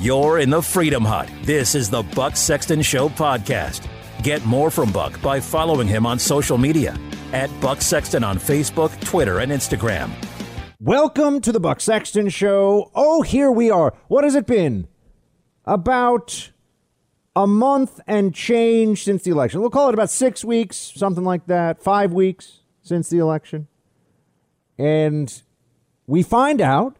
You're in the Freedom Hut. This is the Buck Sexton Show podcast. Get more from Buck by following him on social media at Buck Sexton on Facebook, Twitter, and Instagram. Welcome to the Buck Sexton Show. Oh, here we are. What has it been? About a month and change since the election. We'll call it about six weeks, something like that, five weeks since the election. And we find out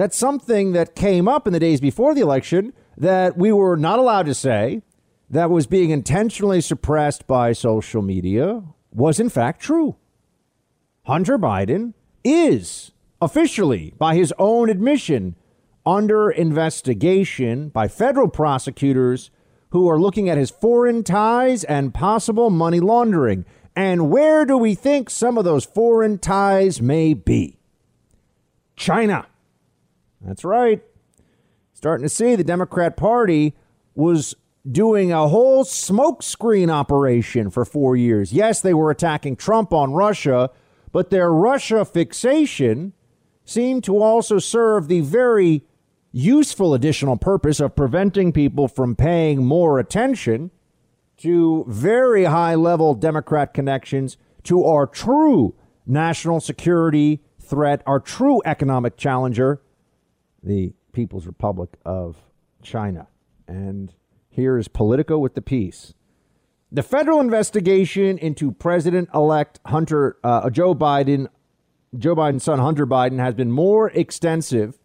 that something that came up in the days before the election that we were not allowed to say, that was being intentionally suppressed by social media, was in fact true. Hunter Biden is officially, by his own admission, under investigation by federal prosecutors who are looking at his foreign ties and possible money laundering. And where do we think some of those foreign ties may be? China. That's right. Starting to see the Democrat Party was doing a whole smokescreen operation for four years. Yes, they were attacking Trump on Russia, but their Russia fixation seemed to also serve the very useful additional purpose of preventing people from paying more attention to very high level Democrat connections to our true national security threat, our true economic challenger, the People's Republic of China. And here is Politico with the piece. The federal investigation into President elect Hunter uh, Joe Biden, Joe Biden's son Hunter Biden, has been more extensive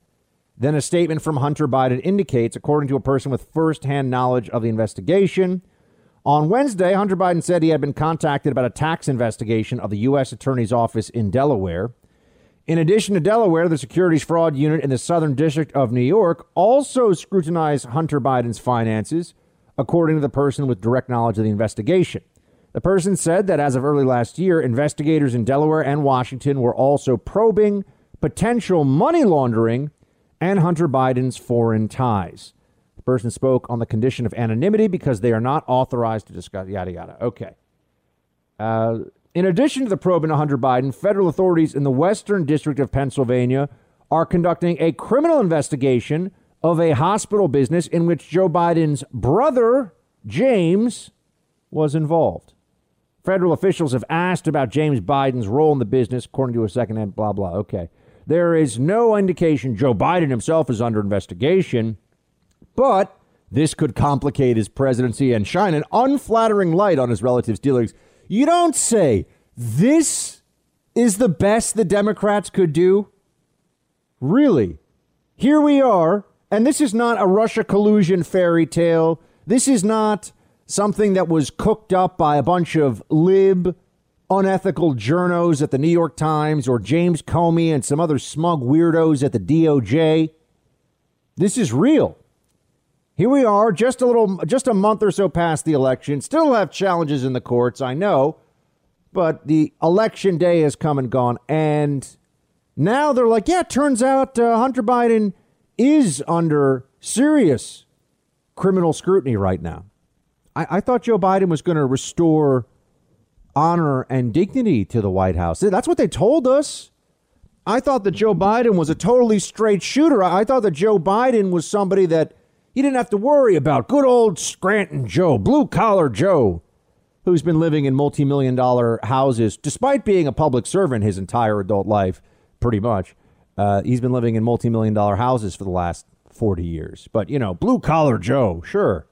than a statement from Hunter Biden indicates, according to a person with firsthand knowledge of the investigation. On Wednesday, Hunter Biden said he had been contacted about a tax investigation of the U.S. Attorney's Office in Delaware. In addition to Delaware, the Securities Fraud Unit in the Southern District of New York also scrutinized Hunter Biden's finances, according to the person with direct knowledge of the investigation. The person said that as of early last year, investigators in Delaware and Washington were also probing potential money laundering and Hunter Biden's foreign ties. The person spoke on the condition of anonymity because they are not authorized to discuss, yada, yada. Okay. Uh, in addition to the probe into Hunter Biden, federal authorities in the Western District of Pennsylvania are conducting a criminal investigation of a hospital business in which Joe Biden's brother, James, was involved. Federal officials have asked about James Biden's role in the business, according to a second-hand blah, blah. Okay. There is no indication Joe Biden himself is under investigation, but this could complicate his presidency and shine an unflattering light on his relatives' dealings you don't say this is the best the Democrats could do. Really? Here we are, and this is not a Russia collusion fairy tale. This is not something that was cooked up by a bunch of lib, unethical journos at the New York Times or James Comey and some other smug weirdos at the DOJ. This is real. Here we are, just a little, just a month or so past the election. Still have challenges in the courts, I know, but the election day has come and gone, and now they're like, yeah, it turns out uh, Hunter Biden is under serious criminal scrutiny right now. I, I thought Joe Biden was going to restore honor and dignity to the White House. That's what they told us. I thought that Joe Biden was a totally straight shooter. I thought that Joe Biden was somebody that you didn't have to worry about good old Scranton Joe, blue collar Joe, who's been living in multi million dollar houses despite being a public servant his entire adult life, pretty much. Uh, he's been living in multi million dollar houses for the last 40 years. But, you know, blue collar Joe, sure.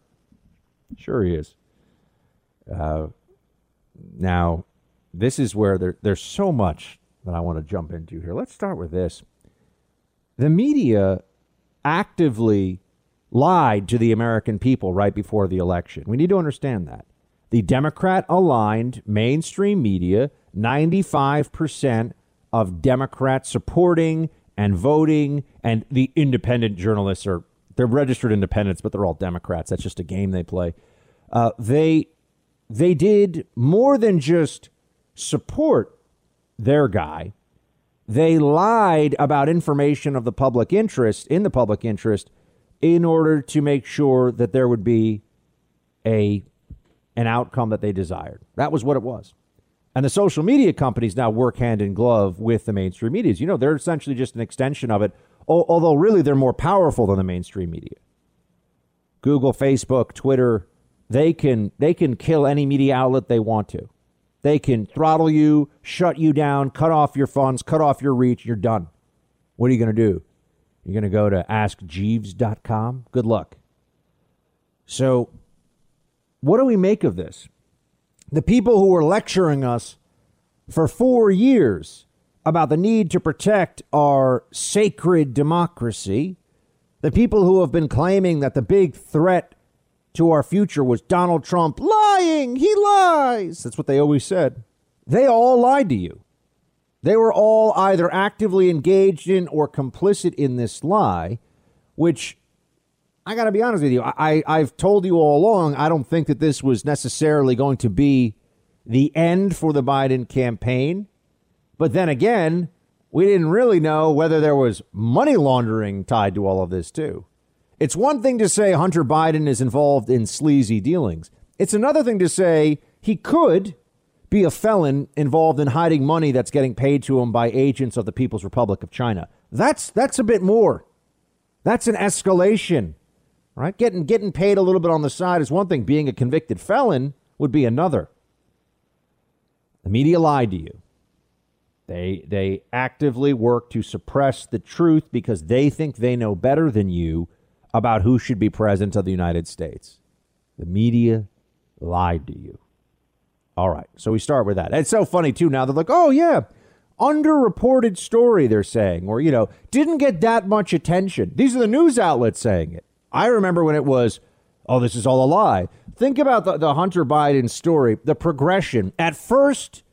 Sure he is. Uh, now, this is where there, there's so much that I want to jump into here. Let's start with this. The media actively lied to the American people right before the election. We need to understand that. The Democrat aligned mainstream media, 95% of Democrats supporting and voting, and the independent journalists are they're registered independents, but they're all Democrats. That's just a game they play. Uh, they they did more than just support their guy. They lied about information of the public interest in the public interest in order to make sure that there would be a an outcome that they desired. That was what it was. And the social media companies now work hand in glove with the mainstream media. You know, they're essentially just an extension of it, although really they're more powerful than the mainstream media. Google, Facebook, Twitter, they can they can kill any media outlet they want to. They can throttle you, shut you down, cut off your funds, cut off your reach, you're done. What are you going to do? You're going to go to askjeeves.com? Good luck. So, what do we make of this? The people who were lecturing us for four years about the need to protect our sacred democracy, the people who have been claiming that the big threat to our future was Donald Trump lying, he lies. That's what they always said. They all lied to you. They were all either actively engaged in or complicit in this lie, which I got to be honest with you. I, I, have told you all along, I don't think that this was necessarily going to be the end for the Biden campaign. But then again, we didn't really know whether there was money laundering tied to all of this, too. It's one thing to say Hunter Biden is involved in sleazy dealings, it's another thing to say he could be a felon involved in hiding money that's getting paid to him by agents of the People's Republic of China. That's that's a bit more. That's an escalation. Right? Getting getting paid a little bit on the side is one thing, being a convicted felon would be another. The media lied to you. They they actively work to suppress the truth because they think they know better than you about who should be president of the United States. The media lied to you. All right, so we start with that. It's so funny too. Now they're like, "Oh yeah, underreported story." They're saying, or you know, didn't get that much attention. These are the news outlets saying it. I remember when it was, "Oh, this is all a lie." Think about the, the Hunter Biden story. The progression. At first,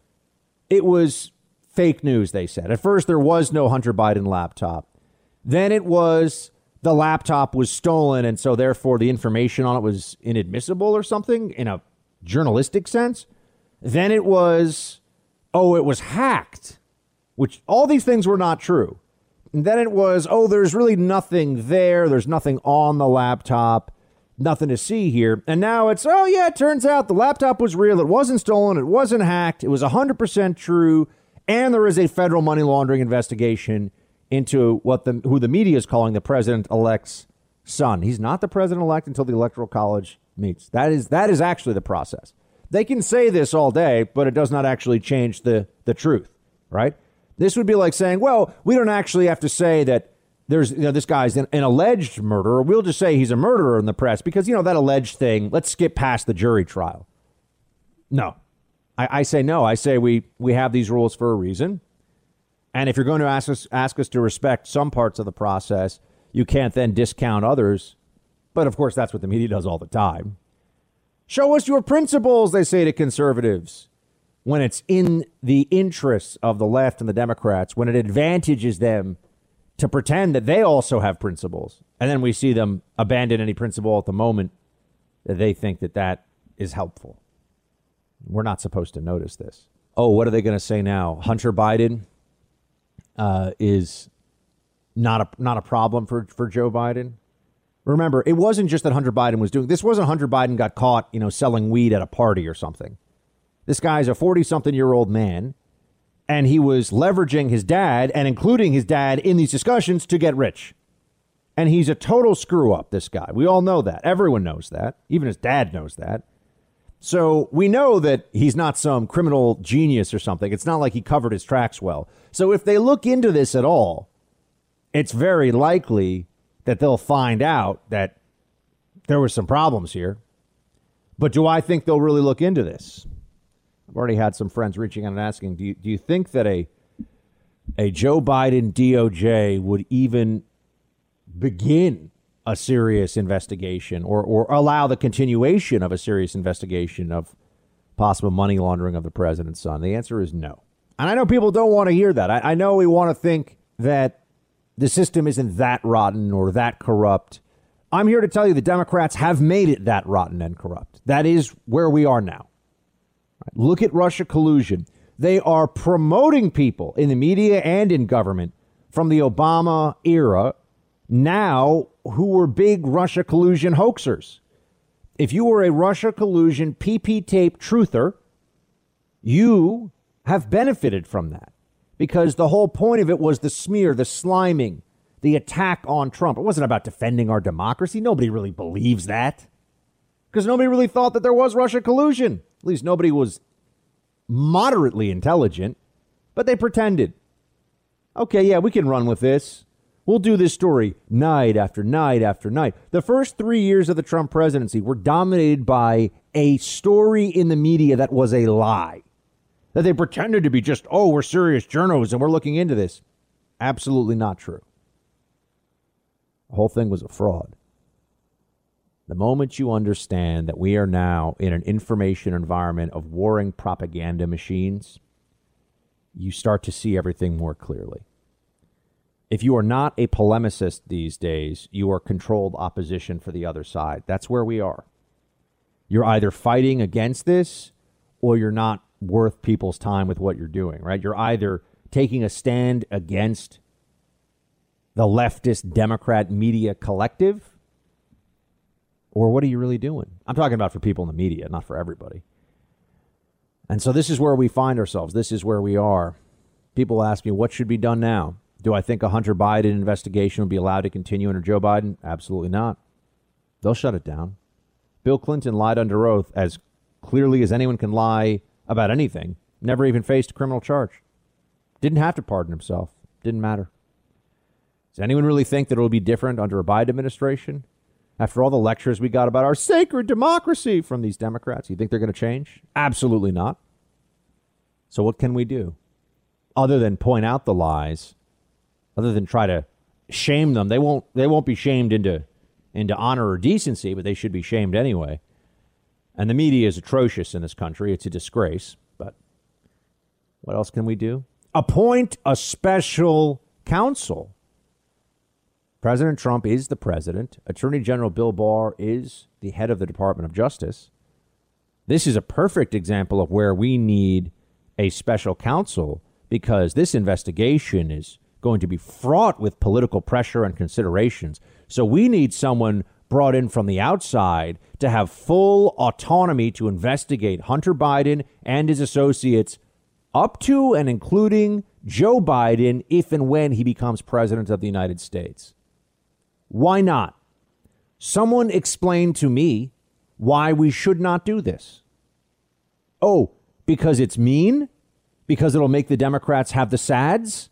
it was fake news. They said at first there was no Hunter Biden laptop. Then it was the laptop was stolen, and so therefore the information on it was inadmissible or something in a journalistic sense. Then it was, oh, it was hacked, which all these things were not true. And then it was, oh, there's really nothing there. There's nothing on the laptop, nothing to see here. And now it's, oh, yeah, it turns out the laptop was real. It wasn't stolen. It wasn't hacked. It was 100% true. And there is a federal money laundering investigation into what the who the media is calling the president elect's son. He's not the president elect until the electoral college meets. That is that is actually the process. They can say this all day, but it does not actually change the the truth, right? This would be like saying, well, we don't actually have to say that there's you know this guy's an, an alleged murderer. We'll just say he's a murderer in the press because you know that alleged thing. Let's skip past the jury trial. No, I, I say no. I say we we have these rules for a reason. And if you're going to ask us ask us to respect some parts of the process, you can't then discount others. But of course, that's what the media does all the time. Show us your principles, they say to conservatives. When it's in the interests of the left and the Democrats, when it advantages them to pretend that they also have principles. And then we see them abandon any principle at the moment that they think that that is helpful. We're not supposed to notice this. Oh, what are they going to say now? Hunter Biden uh, is not a not a problem for for Joe Biden. Remember, it wasn't just that Hunter Biden was doing this. Wasn't Hunter Biden got caught, you know, selling weed at a party or something? This guy's a forty-something-year-old man, and he was leveraging his dad and including his dad in these discussions to get rich. And he's a total screw up. This guy, we all know that. Everyone knows that. Even his dad knows that. So we know that he's not some criminal genius or something. It's not like he covered his tracks well. So if they look into this at all, it's very likely that they'll find out that there were some problems here. But do I think they'll really look into this? I've already had some friends reaching out and asking, do you, do you think that a a Joe Biden DOJ would even begin a serious investigation or, or allow the continuation of a serious investigation of possible money laundering of the president's son? The answer is no. And I know people don't want to hear that. I, I know we want to think that the system isn't that rotten or that corrupt. I'm here to tell you the Democrats have made it that rotten and corrupt. That is where we are now. Look at Russia collusion. They are promoting people in the media and in government from the Obama era now who were big Russia collusion hoaxers. If you were a Russia collusion PP tape truther, you have benefited from that because the whole point of it was the smear, the sliming, the attack on Trump. It wasn't about defending our democracy. Nobody really believes that because nobody really thought that there was Russia collusion. At least nobody was moderately intelligent, but they pretended. Okay, yeah, we can run with this. We'll do this story night after night after night. The first three years of the Trump presidency were dominated by a story in the media that was a lie. That they pretended to be just, oh, we're serious journalists and we're looking into this. Absolutely not true. The whole thing was a fraud. The moment you understand that we are now in an information environment of warring propaganda machines, you start to see everything more clearly. If you are not a polemicist these days, you are controlled opposition for the other side. That's where we are. You're either fighting against this or you're not worth people's time with what you're doing, right? You're either taking a stand against the leftist Democrat media collective or what are you really doing? I'm talking about for people in the media, not for everybody. And so this is where we find ourselves. This is where we are. People ask me, what should be done now? Do I think a Hunter Biden investigation will be allowed to continue under Joe Biden? Absolutely not. They'll shut it down. Bill Clinton lied under oath as clearly as anyone can lie about anything, never even faced a criminal charge. Didn't have to pardon himself. Didn't matter. Does anyone really think that it'll be different under a Biden administration? After all the lectures we got about our sacred democracy from these Democrats, you think they're going to change? Absolutely not. So, what can we do? Other than point out the lies other than try to shame them. They won't they won't be shamed into into honor or decency, but they should be shamed anyway. And the media is atrocious in this country. It's a disgrace. But what else can we do? Appoint a special counsel. President Trump is the president. Attorney General Bill Barr is the head of the Department of Justice. This is a perfect example of where we need a special counsel because this investigation is going to be fraught with political pressure and considerations. So we need someone brought in from the outside to have full autonomy to investigate Hunter Biden and his associates up to and including Joe Biden if and when he becomes president of the United States. Why not? Someone explain to me why we should not do this. Oh, because it's mean? Because it'll make the Democrats have the SADS?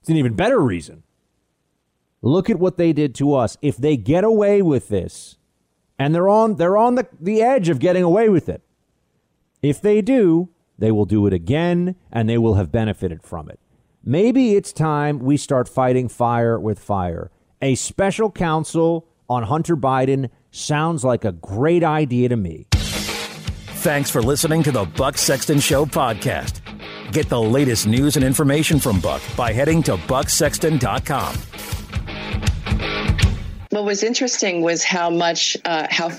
It's an even better reason. Look at what they did to us. If they get away with this, and they're on they're on the, the edge of getting away with it. If they do, they will do it again and they will have benefited from it. Maybe it's time we start fighting fire with fire. A special counsel on Hunter Biden sounds like a great idea to me. Thanks for listening to the Buck Sexton Show podcast. Get the latest news and information from Buck by heading to bucksexton.com. What was interesting was how much uh, how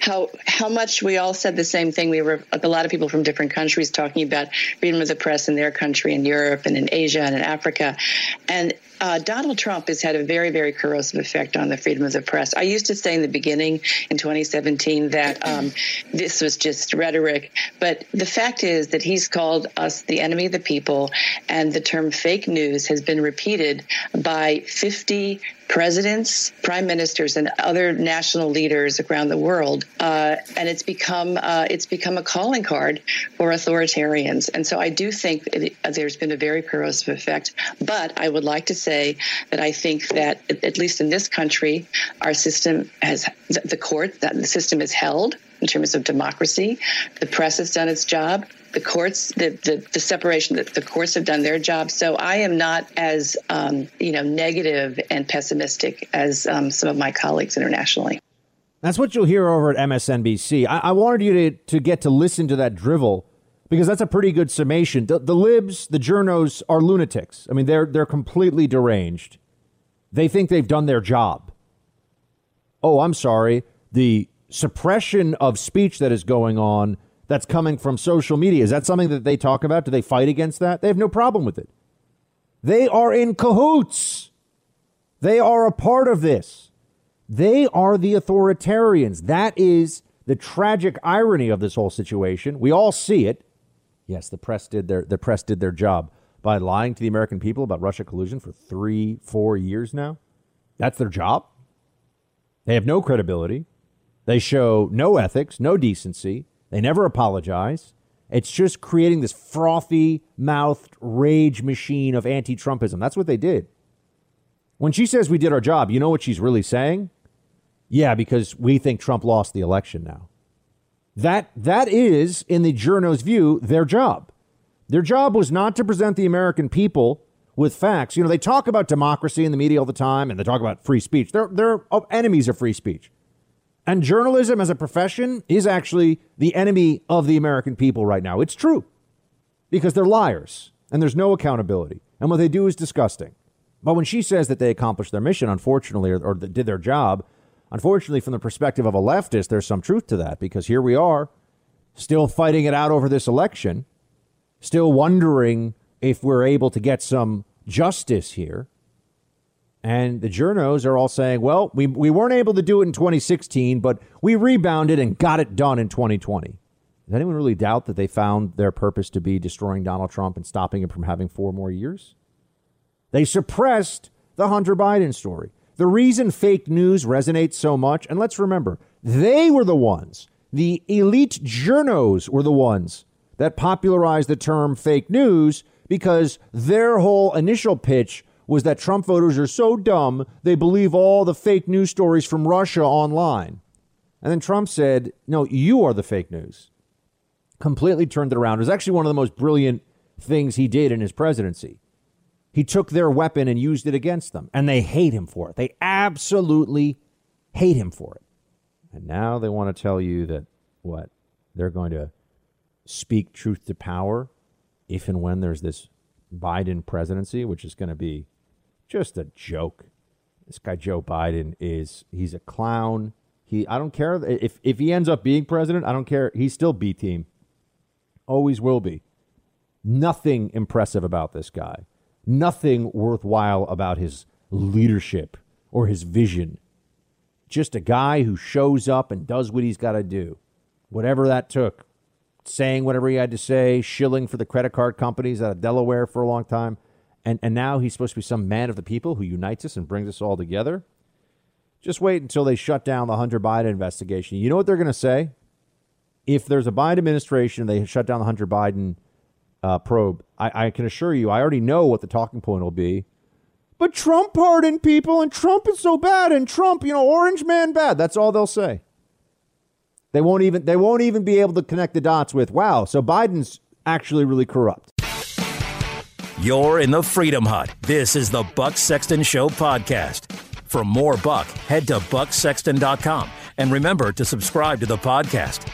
how how much we all said the same thing. We were a lot of people from different countries talking about freedom of the press in their country, in Europe, and in Asia, and in Africa, and uh, Donald Trump has had a very, very corrosive effect on the freedom of the press. I used to say in the beginning in 2017 that um, this was just rhetoric, but the fact is that he's called us the enemy of the people, and the term fake news has been repeated by 50 presidents, prime ministers, and other national leaders around the world, uh, and it's become uh, it's become a calling card for authoritarians. And so I do think it, there's been a very corrosive effect. But I would like to say that I think that at least in this country, our system has the court that the system is held in terms of democracy. The press has done its job. The courts, the, the, the separation, that the courts have done their job. So I am not as, um, you know, negative and pessimistic as um, some of my colleagues internationally. That's what you'll hear over at MSNBC. I, I wanted you to, to get to listen to that drivel because that's a pretty good summation. The, the libs, the journos are lunatics. I mean, they're, they're completely deranged. They think they've done their job. Oh, I'm sorry. The suppression of speech that is going on that's coming from social media. Is that something that they talk about? Do they fight against that? They have no problem with it. They are in cahoots. They are a part of this. They are the authoritarians. That is the tragic irony of this whole situation. We all see it. Yes, the press did their the press did their job. by lying to the American people about Russia collusion for three, four years now. That's their job. They have no credibility. They show no ethics, no decency. They never apologize. It's just creating this frothy mouthed rage machine of anti Trumpism. That's what they did. When she says we did our job, you know what she's really saying? Yeah, because we think Trump lost the election now. That that is, in the journo's view, their job. Their job was not to present the American people with facts. You know, they talk about democracy in the media all the time and they talk about free speech. They're they're oh, enemies of free speech. And journalism as a profession is actually the enemy of the American people right now. It's true. Because they're liars and there's no accountability. And what they do is disgusting. But when she says that they accomplished their mission, unfortunately, or, or did their job, unfortunately, from the perspective of a leftist, there's some truth to that because here we are, still fighting it out over this election, still wondering if we're able to get some justice here. And the journos are all saying, well, we, we weren't able to do it in 2016, but we rebounded and got it done in 2020. Does anyone really doubt that they found their purpose to be destroying Donald Trump and stopping him from having four more years? They suppressed the Hunter Biden story. The reason fake news resonates so much, and let's remember, they were the ones, the elite journos were the ones that popularized the term fake news because their whole initial pitch was that Trump voters are so dumb they believe all the fake news stories from Russia online. And then Trump said, No, you are the fake news. Completely turned it around. It was actually one of the most brilliant things he did in his presidency. He took their weapon and used it against them, and they hate him for it. They absolutely hate him for it. And now they want to tell you that what? They're going to speak truth to power if and when there's this Biden presidency, which is going to be just a joke. This guy Joe Biden is he's a clown. He I don't care if if he ends up being president, I don't care. He's still B team. Always will be. Nothing impressive about this guy. Nothing worthwhile about his leadership or his vision. Just a guy who shows up and does what he's got to do. Whatever that took. Saying whatever he had to say, shilling for the credit card companies out of Delaware for a long time. And, and now he's supposed to be some man of the people who unites us and brings us all together. Just wait until they shut down the Hunter Biden investigation. You know what they're going to say? If there's a Biden administration, they shut down the Hunter Biden uh, probe. I, I can assure you, I already know what the talking point will be. But Trump pardoned people, and Trump is so bad, and Trump, you know, orange man bad. That's all they'll say. They won't even they won't even be able to connect the dots with, wow, so Biden's actually really corrupt. You're in the Freedom Hut. This is the Buck Sexton Show podcast. For more Buck, head to bucksexton.com and remember to subscribe to the podcast.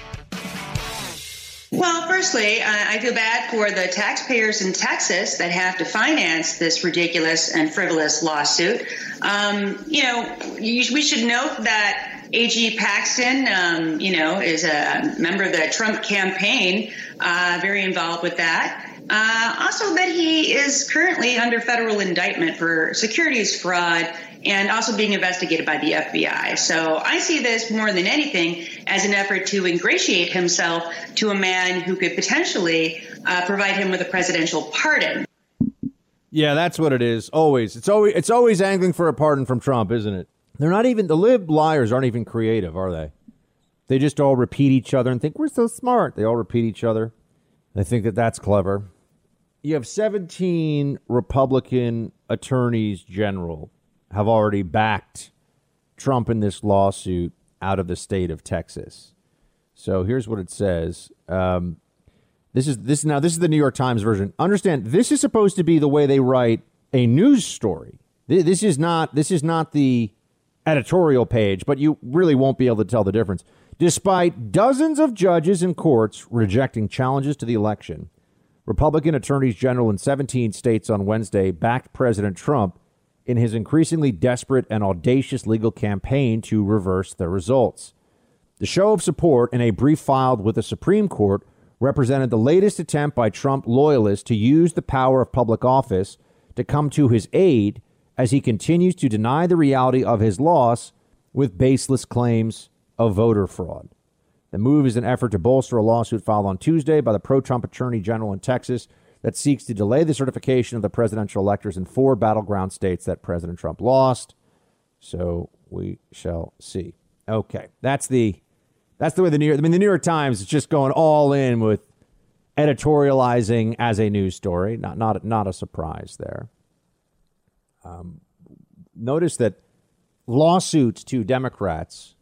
Firstly, I feel bad for the taxpayers in Texas that have to finance this ridiculous and frivolous lawsuit. Um, you know, we should note that AG Paxton, um, you know, is a member of the Trump campaign, uh, very involved with that. Uh, also, that he is currently under federal indictment for securities fraud and also being investigated by the FBI. So I see this more than anything as an effort to ingratiate himself to a man who could potentially uh, provide him with a presidential pardon. Yeah, that's what it is. Always, it's always it's always angling for a pardon from Trump, isn't it? They're not even the lib liars aren't even creative, are they? They just all repeat each other and think we're so smart. They all repeat each other. They think that that's clever you have 17 Republican attorneys general have already backed Trump in this lawsuit out of the state of Texas. So here's what it says. Um, this is this now. This is the New York Times version. Understand, this is supposed to be the way they write a news story. This is not. This is not the editorial page, but you really won't be able to tell the difference. Despite dozens of judges and courts rejecting challenges to the election, Republican attorneys general in 17 states on Wednesday backed President Trump in his increasingly desperate and audacious legal campaign to reverse the results. The show of support in a brief filed with the Supreme Court represented the latest attempt by Trump loyalists to use the power of public office to come to his aid as he continues to deny the reality of his loss with baseless claims of voter fraud. The move is an effort to bolster a lawsuit filed on Tuesday by the pro Trump attorney general in Texas that seeks to delay the certification of the presidential electors in four battleground states that President Trump lost. So we shall see. Okay, that's the that's the way the New York. I mean, the New York Times is just going all in with editorializing as a news story. Not not not a surprise there. Um, notice that lawsuits to Democrats.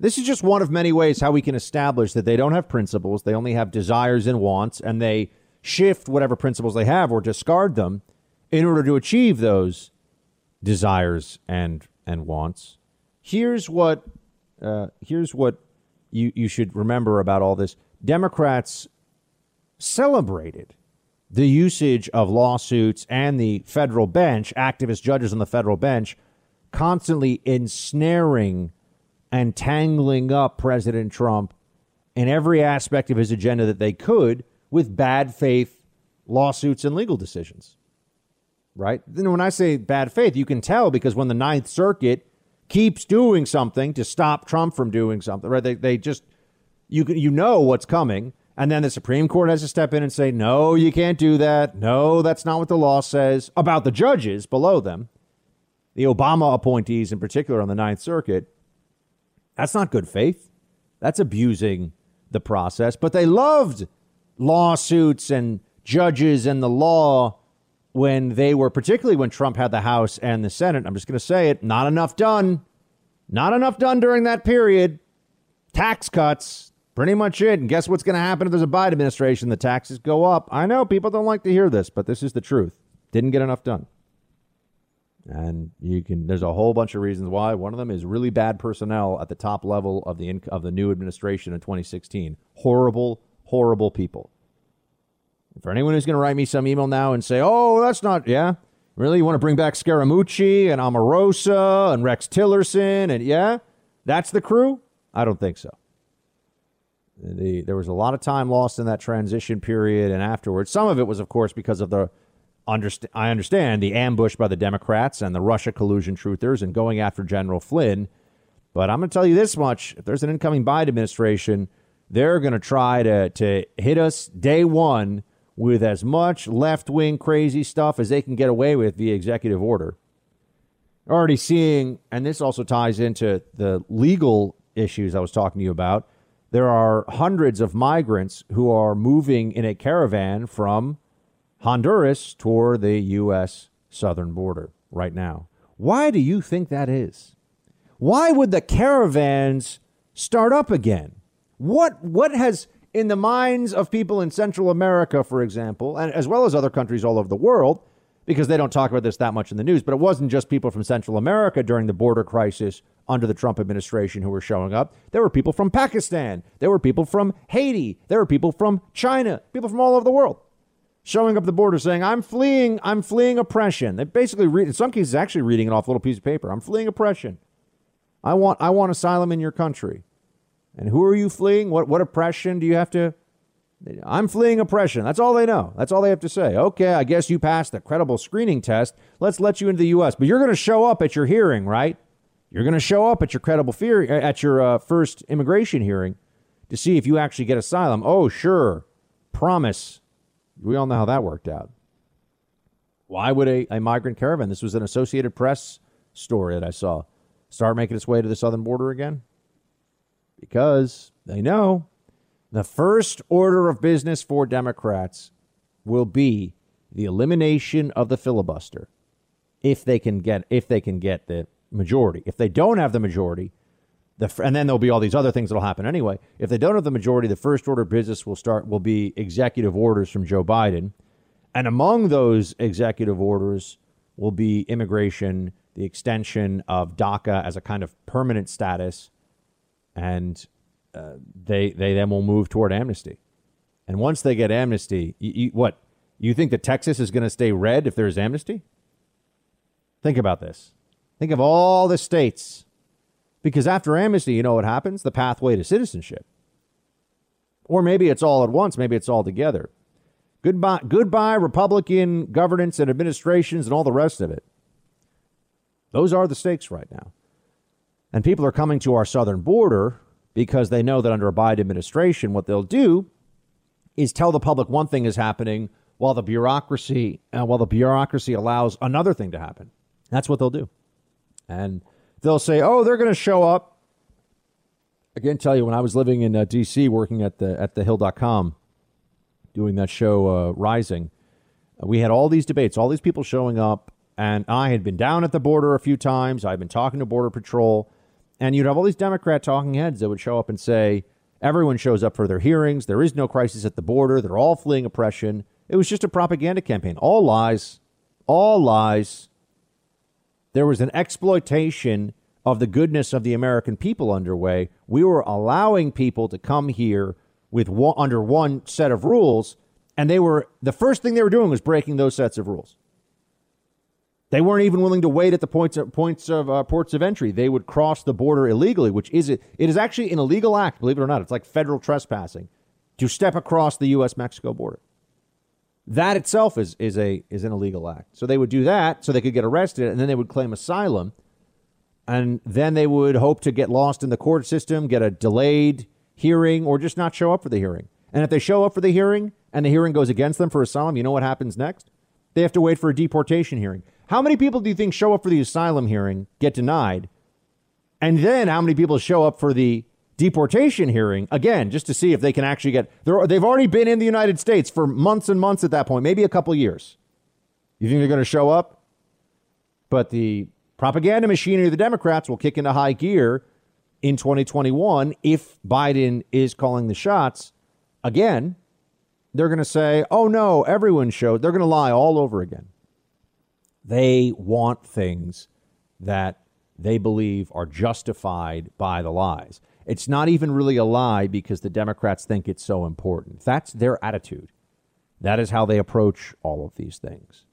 This is just one of many ways how we can establish that they don't have principles. They only have desires and wants, and they shift whatever principles they have or discard them in order to achieve those desires and and wants. Here's what uh, here's what you you should remember about all this. Democrats celebrated the usage of lawsuits and the federal bench, activist judges on the federal bench, constantly ensnaring and tangling up President Trump in every aspect of his agenda that they could with bad faith lawsuits and legal decisions. Right? Then when I say bad faith, you can tell because when the Ninth Circuit keeps doing something to stop Trump from doing something, right? They, they just, you, you know what's coming and then the Supreme Court has to step in and say, no, you can't do that. No, that's not what the law says about the judges below them, the Obama appointees in particular on the Ninth Circuit. That's not good faith. That's abusing the process. But they loved lawsuits and judges and the law when they were, particularly when Trump had the House and the Senate. I'm just going to say it not enough done. Not enough done during that period. Tax cuts, Pretty much it. And guess what's going to happen if there's a Biden administration? The taxes go up. I know people don't like to hear this, but this is the truth. Didn't get enough done. And you can. There's a whole bunch of reasons why. One of them is really bad personnel at the top level of the of the new administration in 2016. Horrible, horrible people. For anyone who's going to write me some email now and say, "Oh, that's not," yeah, really, you want to bring back Scaramucci and Omarosa and Rex Tillerson and yeah, that's the crew. I don't think so. The, there was a lot of time lost in that transition period and afterwards. Some of it was, of course, because of the underst- I understand the ambush by the Democrats and the Russia collusion truthers and going after General Flynn. But I'm going to tell you this much: if there's an incoming Biden administration, they're going to try to to hit us day one with as much left wing crazy stuff as they can get away with via executive order. Already seeing, and this also ties into the legal issues I was talking to you about there are hundreds of migrants who are moving in a caravan from Honduras toward the U.S. southern border right now. Why do you think that is? Why would the caravans start up again? What what has in the minds of people in Central America, for example, and as well as other countries all over the world, because they don't talk about this that much in the news, but it wasn't just people from Central America during the border crisis under the Trump administration who were showing up. There were people from Pakistan. There were people from Haiti. There were people from China, people from all over the world showing up the border saying, I'm fleeing, I'm fleeing oppression. They basically read, in some cases, actually reading it off a little piece of paper. I'm fleeing oppression. I want, I want asylum in your country. And who are you fleeing? What, what oppression do you have to? I'm fleeing oppression. That's all they know. That's all they have to say. Okay, I guess you passed the credible screening test. Let's let you into the U.S. But you're going to show up at your hearing, right? You're going to show up at your credible fear at your uh, first immigration hearing to see if you actually get asylum. Oh, sure. Promise. We all know how that worked out. Why would a, a migrant caravan, this was an Associated Press story that I saw, start making its way to the southern border again? Because they know the first order of business for Democrats will be the elimination of the filibuster if they can get if they can get the majority. If they don't have the majority, the, and then there'll be all these other things that'll happen anyway. If they don't have the majority, the first order of business will start will be executive orders from Joe Biden, and among those executive orders will be immigration, the extension of DACA as a kind of permanent status, and uh, they they then will move toward amnesty. And once they get amnesty, you, you, what you think that Texas is going to stay red if there's amnesty? Think about this. Think of all the states. Because after amnesty, you know what happens? The pathway to citizenship. Or maybe it's all at once, maybe it's all together. Goodbye, goodbye Republican governance and administrations and all the rest of it. Those are the stakes right now. And people are coming to our southern border because they know that under a Biden administration, what they'll do is tell the public one thing is happening while the bureaucracy uh, while the bureaucracy allows another thing to happen. That's what they'll do. And they'll say, "Oh, they're going to show up." I can tell you when I was living in uh, D.C. working at the at the Hill.com, doing that show uh, Rising, we had all these debates, all these people showing up, and I had been down at the border a few times. I'd been talking to Border Patrol, and you'd have all these Democrat talking heads that would show up and say, Everyone shows up for their hearings. There is no crisis at the border. They're all fleeing oppression. It was just a propaganda campaign. All lies. All lies. There was an exploitation of the goodness of the American people underway. We were allowing people to come here with one, under one set of rules, and they were the first thing they were doing was breaking those sets of rules. They weren't even willing to wait at the points of, points of uh, ports of entry. They would cross the border illegally, which is it. It is actually an illegal act, believe it or not. It's like federal trespassing to step across the U.S. Mexico border. That itself is is a is an illegal act. So they would do that so they could get arrested, and then they would claim asylum, and then they would hope to get lost in the court system, get a delayed hearing, or just not show up for the hearing. And if they show up for the hearing and the hearing goes against them for asylum, you know what happens next? They have to wait for a deportation hearing. How many people do you think show up for the asylum hearing, get denied? And then how many people show up for the deportation hearing again just to see if they can actually get they've already been in the United States for months and months at that point, maybe a couple years. You think they're going to show up? But the propaganda machinery of the Democrats will kick into high gear in 2021 if Biden is calling the shots again. They're going to say, "Oh no, everyone showed." They're going to lie all over again. They want things that they believe are justified by the lies. It's not even really a lie because the Democrats think it's so important. That's their attitude. That is how they approach all of these things.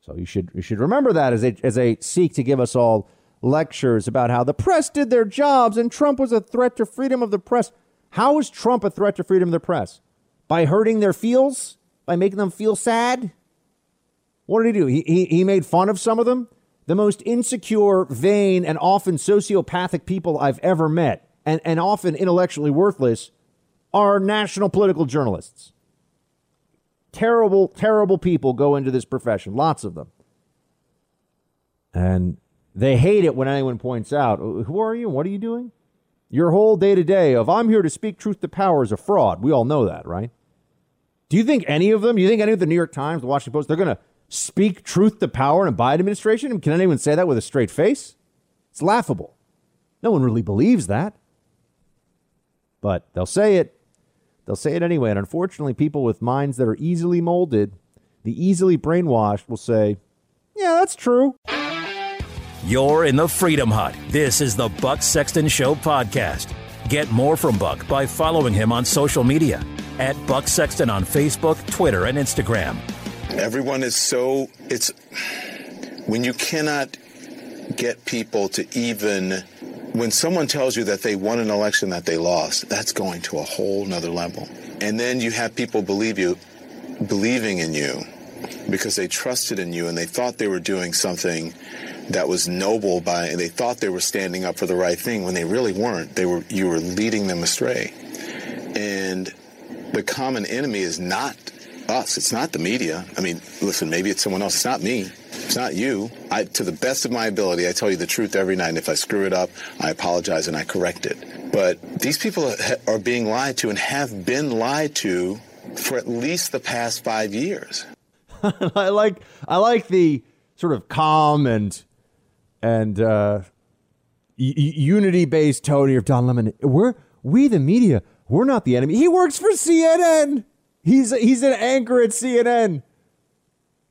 So you should you should remember that as they as they seek to give us all lectures about how the press did their jobs and Trump was a threat to freedom of the press. How is Trump a threat to freedom of the press? By hurting their feels? By making them feel sad? What did he do? He, he, he made fun of some of them. The most insecure, vain, and often sociopathic people I've ever met, and, and often intellectually worthless, are national political journalists. Terrible, terrible people go into this profession, lots of them. And they hate it when anyone points out, oh, Who are you? What are you doing? Your whole day to day of, I'm here to speak truth to power is a fraud. We all know that, right? Do you think any of them, do you think any of the New York Times, the Washington Post, they're going to speak truth to power in a Biden administration? Can anyone say that with a straight face? It's laughable. No one really believes that. But they'll say it. They'll say it anyway. And unfortunately, people with minds that are easily molded, the easily brainwashed, will say, yeah, that's true. You're in the Freedom Hut. This is the Buck Sexton Show podcast. Get more from Buck by following him on social media at Buck Sexton on Facebook, Twitter, and Instagram. Everyone is so, it's when you cannot get people to even, when someone tells you that they won an election that they lost, that's going to a whole nother level. And then you have people believe you, believing in you because they trusted in you and they thought they were doing something that was noble by and they thought they were standing up for the right thing when they really weren't they were you were leading them astray and the common enemy is not us. It's not the media. I mean, listen, maybe it's someone else. It's not me. It's not you. I, to the best of my ability, I tell you the truth every night. And if I screw it up, I apologize and I correct it. But these people are being lied to and have been lied to for at least the past five years. I like I like the sort of calm and and uh, unity based tone of Don Lemon. We're we the media. We're not the enemy. He works for CNN. He's he's an anchor at CNN,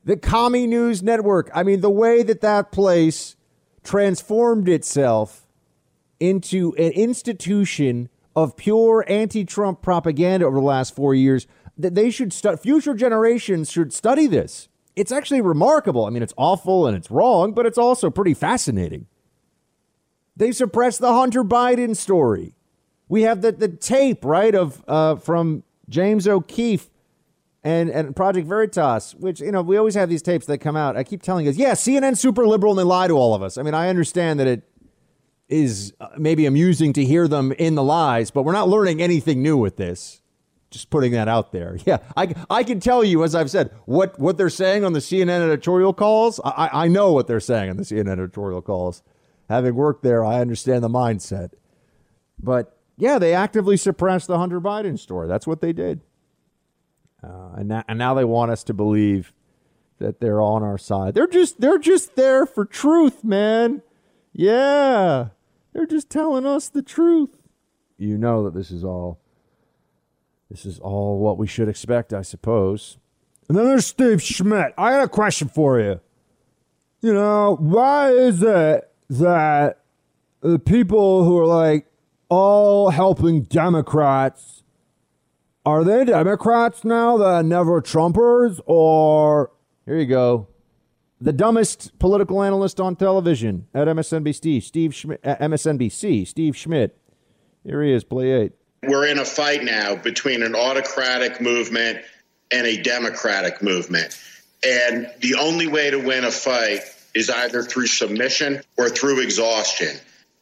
the Commie News Network. I mean, the way that that place transformed itself into an institution of pure anti-Trump propaganda over the last four years. That they should stu- future generations should study this. It's actually remarkable. I mean, it's awful and it's wrong, but it's also pretty fascinating. They suppressed the Hunter Biden story. We have the, the tape, right, of uh, from James O'Keefe and, and Project Veritas, which, you know, we always have these tapes that come out. I keep telling us, yeah, CNN super liberal and they lie to all of us. I mean, I understand that it is uh, maybe amusing to hear them in the lies, but we're not learning anything new with this. Just putting that out there. Yeah, I, I can tell you, as I've said, what, what they're saying on the CNN editorial calls. I, I know what they're saying on the CNN editorial calls. Having worked there, I understand the mindset. But yeah, they actively suppressed the Hunter Biden story. That's what they did. Uh, and, na- and now they want us to believe that they're on our side. They're just they're just there for truth, man. Yeah. They're just telling us the truth. You know that this is all this is all what we should expect, I suppose. And then there's Steve Schmidt. I got a question for you. You know, why is it that the people who are like all helping Democrats are they Democrats now the never Trumpers? Or here you go the dumbest political analyst on television at MSNBC, Steve Schmidt, uh, MSNBC, Steve Schmidt. Here he is, play eight. We're in a fight now between an autocratic movement and a democratic movement. And the only way to win a fight is either through submission or through exhaustion.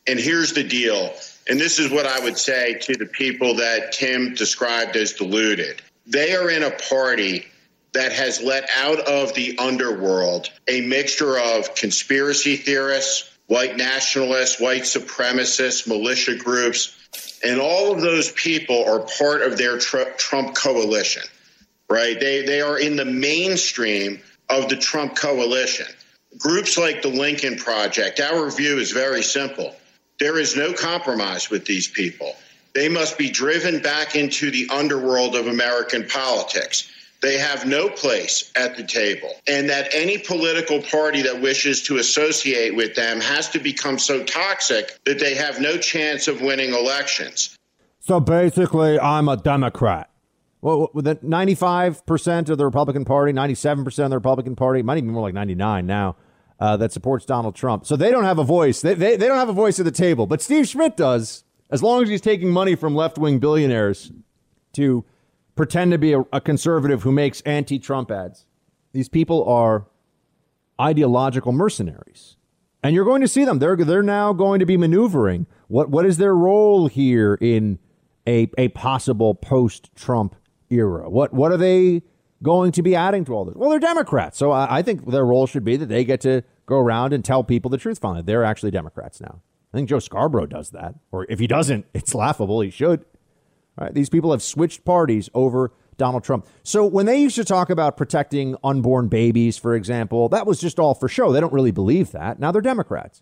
And here's the deal. And this is what I would say to the people that Tim described as deluded. They are in a party that has let out of the underworld a mixture of conspiracy theorists, white nationalists, white supremacists, militia groups, and all of those people are part of their tr- Trump coalition, right? They, they are in the mainstream of the Trump coalition. Groups like the Lincoln Project, our view is very simple. There is no compromise with these people. They must be driven back into the underworld of American politics. They have no place at the table, and that any political party that wishes to associate with them has to become so toxic that they have no chance of winning elections. So basically, I'm a Democrat. Well, the 95% of the Republican Party, 97% of the Republican Party, might even be more like 99 now, uh, that supports Donald Trump. So they don't have a voice. They, they, they don't have a voice at the table. But Steve Schmidt does, as long as he's taking money from left wing billionaires to pretend to be a, a conservative who makes anti Trump ads. These people are ideological mercenaries. And you're going to see them. They're, they're now going to be maneuvering. What, what is their role here in a, a possible post Trump era? What, what are they going to be adding to all this? Well, they're Democrats. So I, I think their role should be that they get to go around and tell people the truth finally. They're actually Democrats now. I think Joe Scarborough does that. Or if he doesn't, it's laughable. He should. Right? These people have switched parties over Donald Trump. So when they used to talk about protecting unborn babies, for example, that was just all for show. They don't really believe that. Now they're Democrats.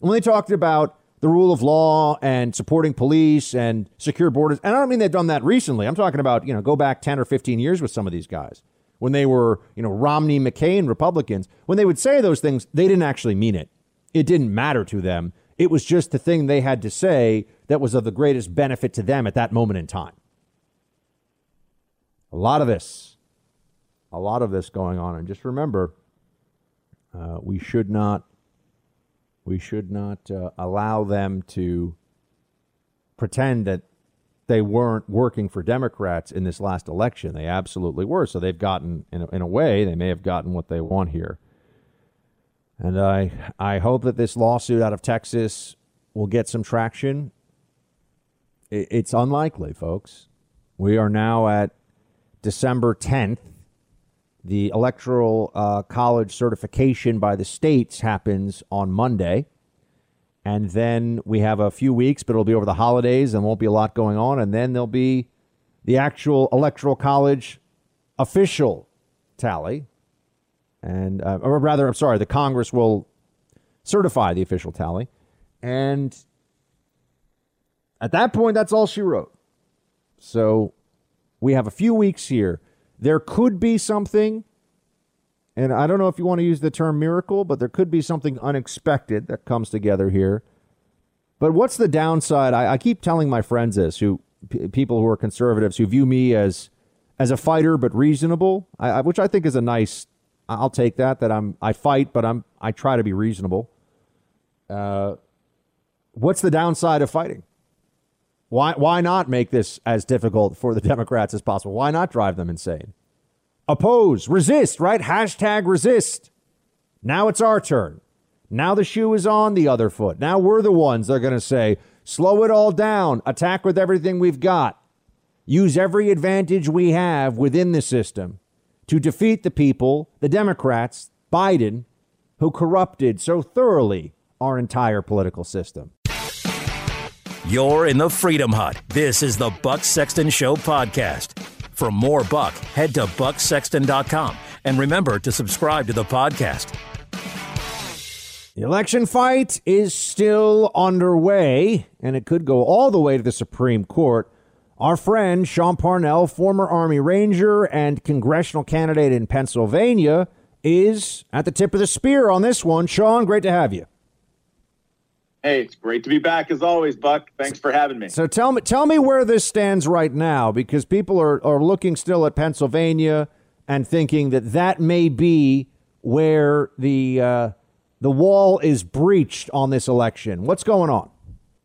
When they talked about the rule of law and supporting police and secure borders, and I don't mean they've done that recently. I'm talking about, you know, go back 10 or 15 years with some of these guys. When they were, you know, Romney, McCain Republicans, when they would say those things, they didn't actually mean it. It didn't matter to them. It was just the thing they had to say that was of the greatest benefit to them at that moment in time. A lot of this, a lot of this going on. And just remember, uh, we should not, we should not uh, allow them to pretend that they weren't working for Democrats in this last election. They absolutely were. So they've gotten, in a, in a way, they may have gotten what they want here. And I, I hope that this lawsuit out of Texas will get some traction it's unlikely, folks. We are now at December 10th. The electoral uh, college certification by the states happens on Monday. And then we have a few weeks, but it'll be over the holidays and won't be a lot going on. And then there'll be the actual electoral college official tally. And, uh, or rather, I'm sorry, the Congress will certify the official tally. And at that point, that's all she wrote. So we have a few weeks here. There could be something, and I don't know if you want to use the term miracle, but there could be something unexpected that comes together here. But what's the downside? I, I keep telling my friends this, who p- people who are conservatives who view me as as a fighter but reasonable, I, I, which I think is a nice. I'll take that. That I'm I fight, but I'm I try to be reasonable. Uh, what's the downside of fighting? Why, why not make this as difficult for the Democrats as possible? Why not drive them insane? Oppose, resist, right? Hashtag resist. Now it's our turn. Now the shoe is on the other foot. Now we're the ones that are going to say, slow it all down, attack with everything we've got. use every advantage we have within the system to defeat the people, the Democrats, Biden, who corrupted so thoroughly our entire political system. You're in the Freedom Hut. This is the Buck Sexton Show podcast. For more Buck, head to bucksexton.com and remember to subscribe to the podcast. The election fight is still underway, and it could go all the way to the Supreme Court. Our friend Sean Parnell, former Army Ranger and congressional candidate in Pennsylvania, is at the tip of the spear on this one. Sean, great to have you. Hey, it's great to be back as always, Buck. Thanks for having me. So tell me, tell me where this stands right now, because people are, are looking still at Pennsylvania and thinking that that may be where the uh, the wall is breached on this election. What's going on?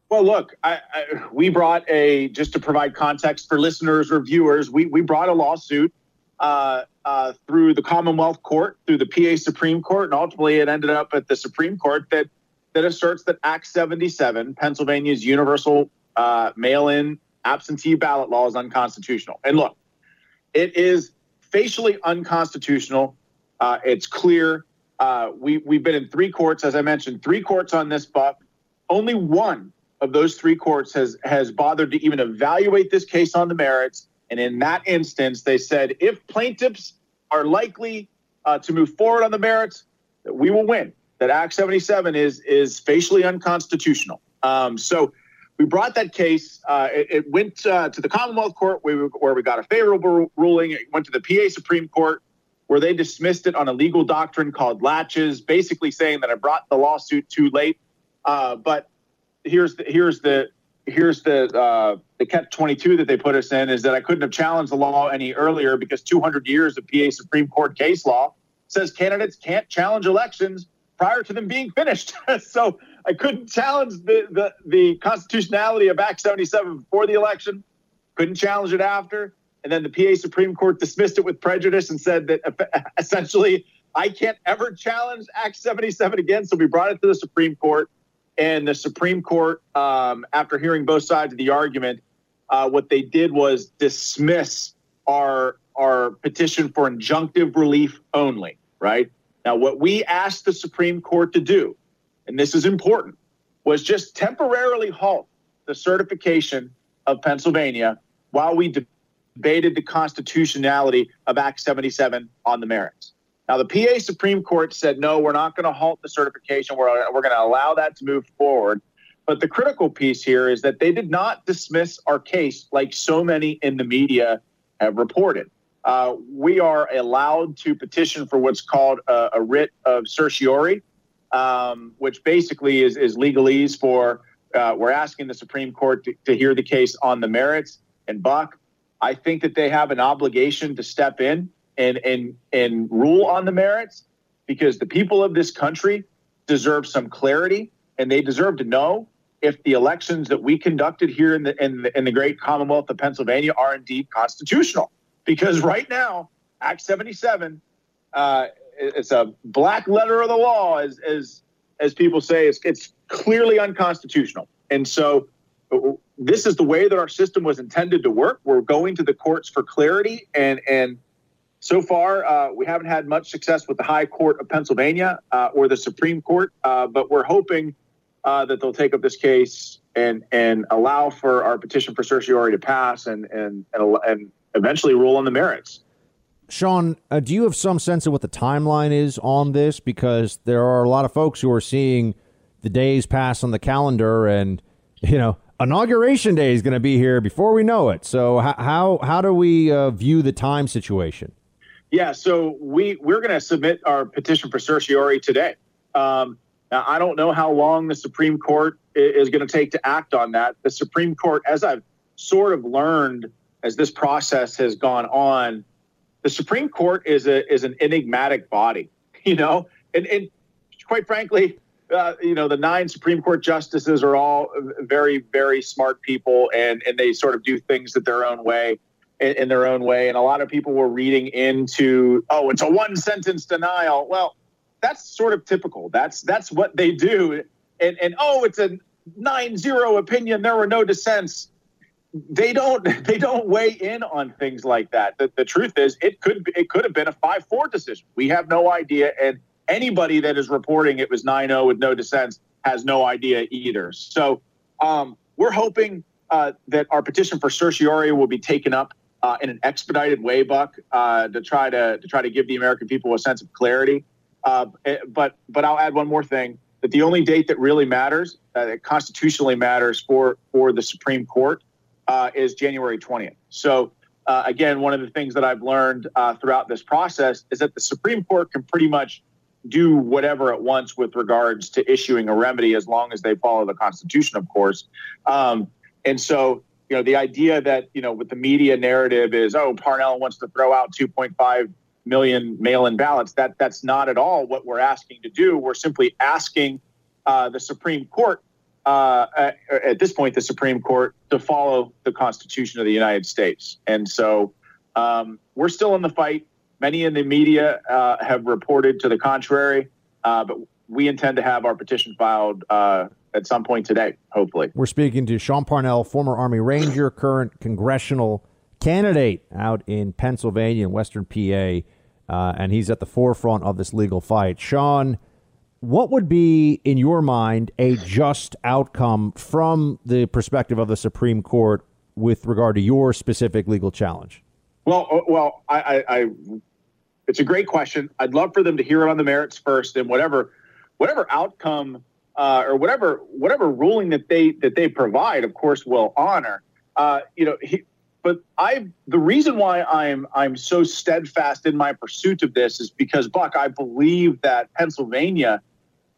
Well, look, I, I, we brought a just to provide context for listeners or viewers. We we brought a lawsuit uh, uh, through the Commonwealth Court, through the PA Supreme Court, and ultimately it ended up at the Supreme Court that that asserts that Act 77, Pennsylvania's universal uh, mail-in absentee ballot law, is unconstitutional. And look, it is facially unconstitutional. Uh, it's clear. Uh, we we've been in three courts, as I mentioned, three courts on this buck. Only one of those three courts has has bothered to even evaluate this case on the merits. And in that instance, they said if plaintiffs are likely uh, to move forward on the merits, that we will win that Act 77 is is facially unconstitutional. Um, so we brought that case. Uh, it, it, went uh, to the Commonwealth Court where we, where we got a favorable ruling. It went to the PA Supreme Court where they dismissed it on a legal doctrine called laches, basically saying that I brought the lawsuit too late. Uh, but here's the here's the here's the uh, the catch 22 that they put us in is that I couldn't have challenged the law any earlier because 200 years of PA Supreme Court case law says candidates can't challenge elections prior to them being finished. so I couldn't challenge the, the, the constitutionality of Act 77 before the election, couldn't challenge it after. And then the PA Supreme Court dismissed it with prejudice and said that essentially I can't ever challenge Act 77 again. So we brought it to the Supreme Court. And the Supreme Court, um, after hearing both sides of the argument, uh, what they did was dismiss our our petition for injunctive relief only, right? Now, what we asked the Supreme Court to do, and this is important, was just temporarily halt the certification of Pennsylvania while we debated the constitutionality of Act 77 on the merits. Now, the PA Supreme Court said, no, we're not going to halt the certification. We're, we're going to allow that to move forward. But the critical piece here is that they did not dismiss our case like so many in the media have reported uh, we are allowed to petition for what's called a, a writ of certiorari, um, which basically is, is legalese for uh, we're asking the Supreme Court to, to, hear the case on the merits. And Buck, I think that they have an obligation to step in and and and rule on the merits because the people of this country deserve some clarity and they deserve to know if the elections that we conducted here in the in the, in the great Commonwealth of Pennsylvania are indeed constitutional because right now, Act 77, uh, it's a black letter of the law, as as as people say. It's it's clearly unconstitutional, and so this is the way that our system was intended to work. We're going to the courts for clarity, and and so far uh, we haven't had much success with the High Court of Pennsylvania uh, or the Supreme Court, uh, but we're hoping uh, that they'll take up this case and and allow for our petition for certiorari to pass and and and, and eventually rule on the merits. Sean, uh, do you have some sense of what the timeline is on this? Because there are a lot of folks who are seeing the days pass on the calendar, and you know, inauguration day is going to be here before we know it. So, how how, how do we uh, view the time situation? Yeah, so we we're going to submit our petition for certiorari today. Um, now, I don't know how long the Supreme Court is going to take to act on that. The Supreme Court, as I've sort of learned as this process has gone on, the Supreme Court is a is an enigmatic body, you know, and and quite frankly, uh, you know, the nine Supreme Court justices are all very very smart people, and and they sort of do things that their own way. In, in their own way, and a lot of people were reading into, oh, it's a one sentence denial. Well, that's sort of typical. That's that's what they do. And and oh, it's a nine zero opinion. There were no dissents they don't they don't weigh in on things like that. The, the truth is, it could it could have been a five four decision. We have no idea, and anybody that is reporting it was 9-0 with no dissents has no idea either. So um, we're hoping uh, that our petition for certiorari will be taken up uh, in an expedited way, Buck, uh, to try to to try to give the American people a sense of clarity. Uh, eh, but but I'll add one more thing: that the only date that really matters, uh, that constitutionally matters for for the Supreme Court, uh, is January twentieth. So. again, one of the things that I've learned throughout this process is that the Supreme Court can pretty much do whatever it wants with regards to issuing a remedy as long as they follow the Constitution, of course. Um, and so, you know, the idea that, you know, with the media narrative is, oh, Parnell wants to throw out 2.5 million mail-in ballots. That that's not at all what we're asking to do. We're simply asking uh, the Supreme Court, uh, at, this point, the Supreme Court, to follow the Constitution of the United States. And so, um, we're still in the fight. Many in the media uh, have reported to the contrary, uh, but we intend to have our petition filed uh, at some point today, hopefully. We're speaking to Sean Parnell, former Army Ranger, current congressional candidate out in Pennsylvania and Western PA, uh, and he's at the forefront of this legal fight. Sean, what would be, in your mind, a just outcome from the perspective of the Supreme Court with regard to your specific legal challenge? Well, uh, well, I, I, I it's a great question. I'd love for them to hear it on the merits first, and whatever whatever outcome uh, or whatever whatever ruling that they that they provide, of course, will honor. Uh, you know, he, but I the reason why I'm I'm so steadfast in my pursuit of this is because Buck, I believe that Pennsylvania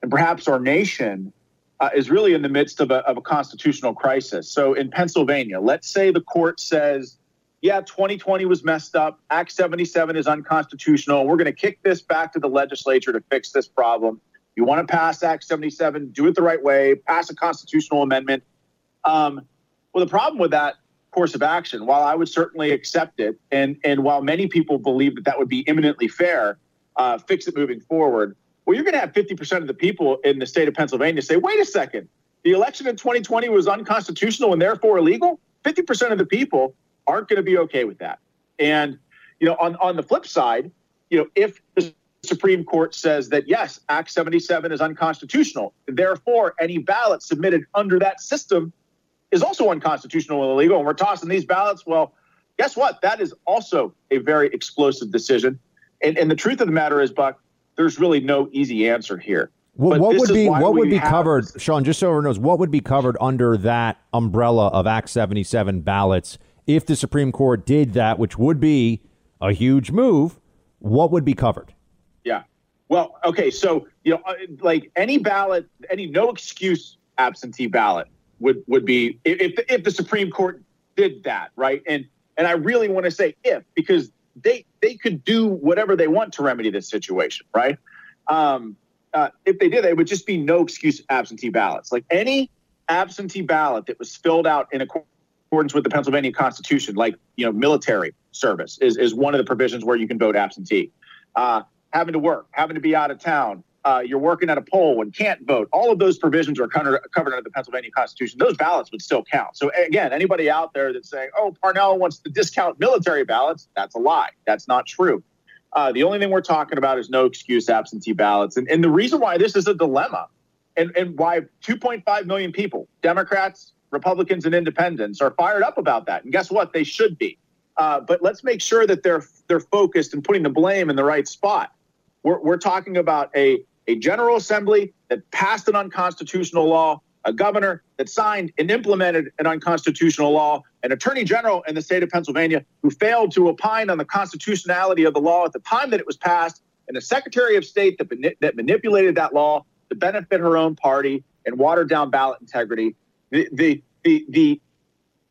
and perhaps our nation uh, is really in the midst of a, of a constitutional crisis. So in Pennsylvania, let's say the court says yeah, 2020 was messed up. Act 77 is unconstitutional. We're going to kick this back to the legislature to fix this problem. You want to pass Act 77, do it the right way, pass a constitutional amendment. Um, well, the problem with that course of action, while I would certainly accept it, and, and while many people believe that that would be imminently fair, uh, fix it moving forward, well, you're going to have 50% of the people in the state of Pennsylvania say, wait a second, the election in 2020 was unconstitutional and therefore illegal? 50% of the people aren't going to be okay with that. And you know, on on the flip side, you know, if the Supreme Court says that yes, Act 77 is unconstitutional, therefore any ballot submitted under that system is also unconstitutional and illegal, and we're tossing these ballots, well, guess what? That is also a very explosive decision. And, and the truth of the matter is, Buck, there's really no easy answer here. Well, what would be what would be covered, this. Sean? Just so everyone knows, what would be covered under that umbrella of Act 77 ballots if the Supreme Court did that, which would be a huge move, what would be covered? Yeah. Well, okay. So, you know, uh, like any ballot, any no excuse absentee ballot would, would be if, if the Supreme Court did that, right? And, and I really want to say if, because they, they could do whatever they want to remedy this situation, right? Um, uh, if they did, it would just be no excuse absentee ballots. Like any absentee ballot that was filled out in accordance with the Pennsylvania Constitution, like you know, military service is, is one of the provisions where you can vote absentee. Uh, having to work, having to be out of town, uh, you're working at a poll and can't vote. All of those provisions are covered, covered under the Pennsylvania Constitution. Those ballots would still count. So again, anybody out there that's saying, "Oh, Parnell wants to discount military ballots," that's a lie. That's not true. Uh, the only thing we're talking about is no excuse absentee ballots, and, and the reason why this is a dilemma, and, and why 2.5 million people, Democrats, Republicans and independents are fired up about that. And guess what? They should be. Uh, but let's make sure that they're they're focused and putting the blame in the right spot. We're, we're talking about a, a General Assembly that passed an unconstitutional law, a governor that signed and implemented an unconstitutional law, an attorney general in the state of Pennsylvania who failed to opine on the constitutionality of the law at the time that it was passed, and a secretary of state that, that manipulated that law to benefit her own party and watered down ballot integrity. The the the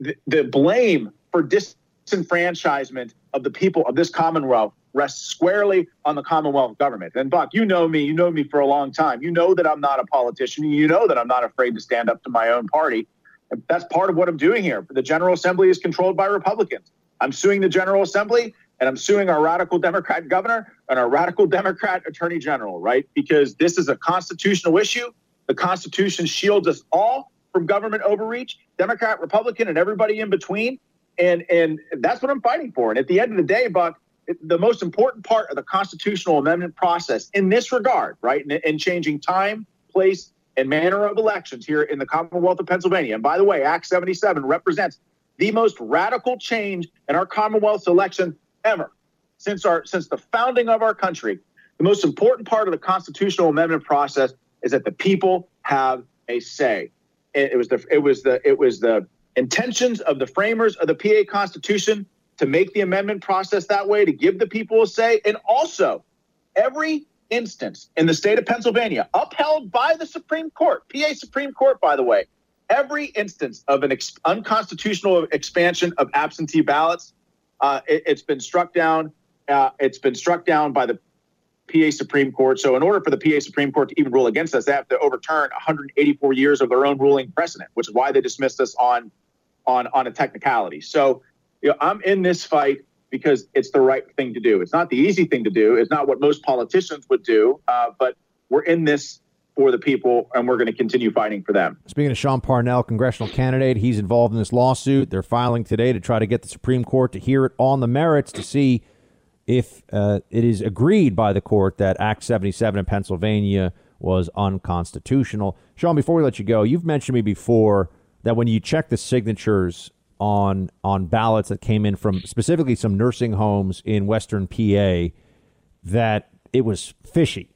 the, the blame for disenfranchisement of the people of this Commonwealth rests squarely on the Commonwealth government. And Buck, you know me, you know me for a long time. You know that I'm not a politician. You know that I'm not afraid to stand up to my own party. And that's part of what I'm doing here. The General Assembly is controlled by Republicans. I'm suing the General Assembly and I'm suing our radical Democrat governor and our radical Democrat attorney general, right? Because this is a constitutional issue. The Constitution shields us all from government overreach, Democrat, Republican, and everybody in between. And and that's what I'm fighting for. And at the end of the day, Buck, the most important part of the constitutional amendment process in this regard, right, in, in changing time, place, and manner of elections here in the Commonwealth of Pennsylvania. And by the way, Act 77 represents the most radical change in our Commonwealth's election ever since our since the founding of our country. The most important part of the constitutional amendment process is that the people have a say. It, it was the it was the it was the intentions of the framers of the PA Constitution to make the amendment process that way to give the people a say, and also every instance in the state of Pennsylvania, upheld by the Supreme Court, PA Supreme Court, by the way, every instance of an ex- unconstitutional expansion of absentee ballots, uh, it, has been struck down. Uh, it's been struck down by the PA Supreme Court. So, in order for the PA Supreme Court to even rule against us, they have to overturn 184 years of their own ruling precedent, which is why they dismissed us on on on a technicality. So, you know, I'm in this fight because it's the right thing to do. It's not the easy thing to do. It's not what most politicians would do, uh, but we're in this for the people, and we're going to continue fighting for them. Speaking of Sean Parnell, congressional candidate, he's involved in this lawsuit. They're filing today to try to get the Supreme Court to hear it on the merits to see if uh, it is agreed by the court that Act 77 in Pennsylvania was unconstitutional. Sean, before we let you go, you've mentioned me before that when you check the signatures on on ballots that came in from specifically some nursing homes in Western PA that it was fishy.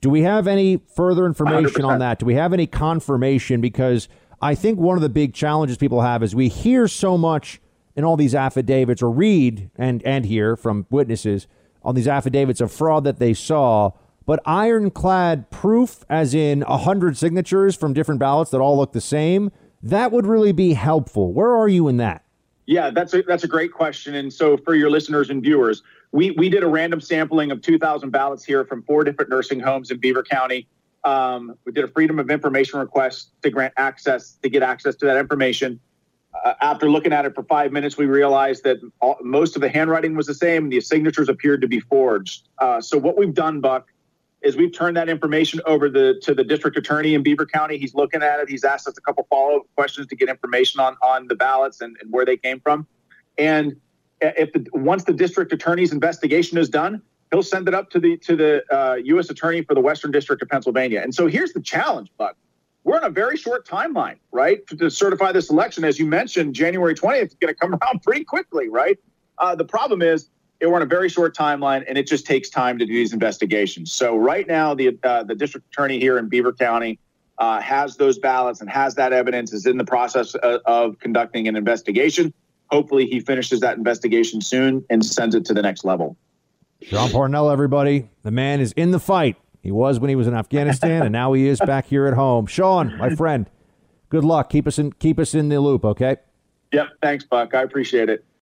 Do we have any further information 100%. on that? Do we have any confirmation? Because I think one of the big challenges people have is we hear so much in all these affidavits or read and and hear from witnesses on these affidavits of fraud that they saw but ironclad proof as in a hundred signatures from different ballots that all look the same that would really be helpful. Where are you in that? Yeah, that's a that's a great question. And so for your listeners and viewers, we we did a random sampling of 2,000 ballots here from four different nursing homes in Beaver County. Um, we did a freedom of information request to grant access to get access to that information. Uh, after looking at it for five minutes, we realized that all, most of the handwriting was the same. The signatures appeared to be forged. Uh, so what we've done, Buck, is we've turned that information over the, to the district attorney in Beaver County. He's looking at it. He's asked us a couple follow up questions to get information on on the ballots and, and where they came from. And if the, once the district attorney's investigation is done, he'll send it up to the to the uh, U.S. attorney for the Western District of Pennsylvania. And so here's the challenge, Buck. We're in a very short timeline, right, to certify this election. As you mentioned, January 20th is going to come around pretty quickly, right? Uh, the problem is we're on a very short timeline, and it just takes time to do these investigations. So right now, the uh, the district attorney here in Beaver County uh, has those ballots and has that evidence. Is in the process of, of conducting an investigation. Hopefully, he finishes that investigation soon and sends it to the next level. Sean Parnell, everybody, the man is in the fight. He was when he was in Afghanistan, and now he is back here at home. Sean, my friend, good luck. Keep us in keep us in the loop, okay? Yep. Thanks, Buck. I appreciate it.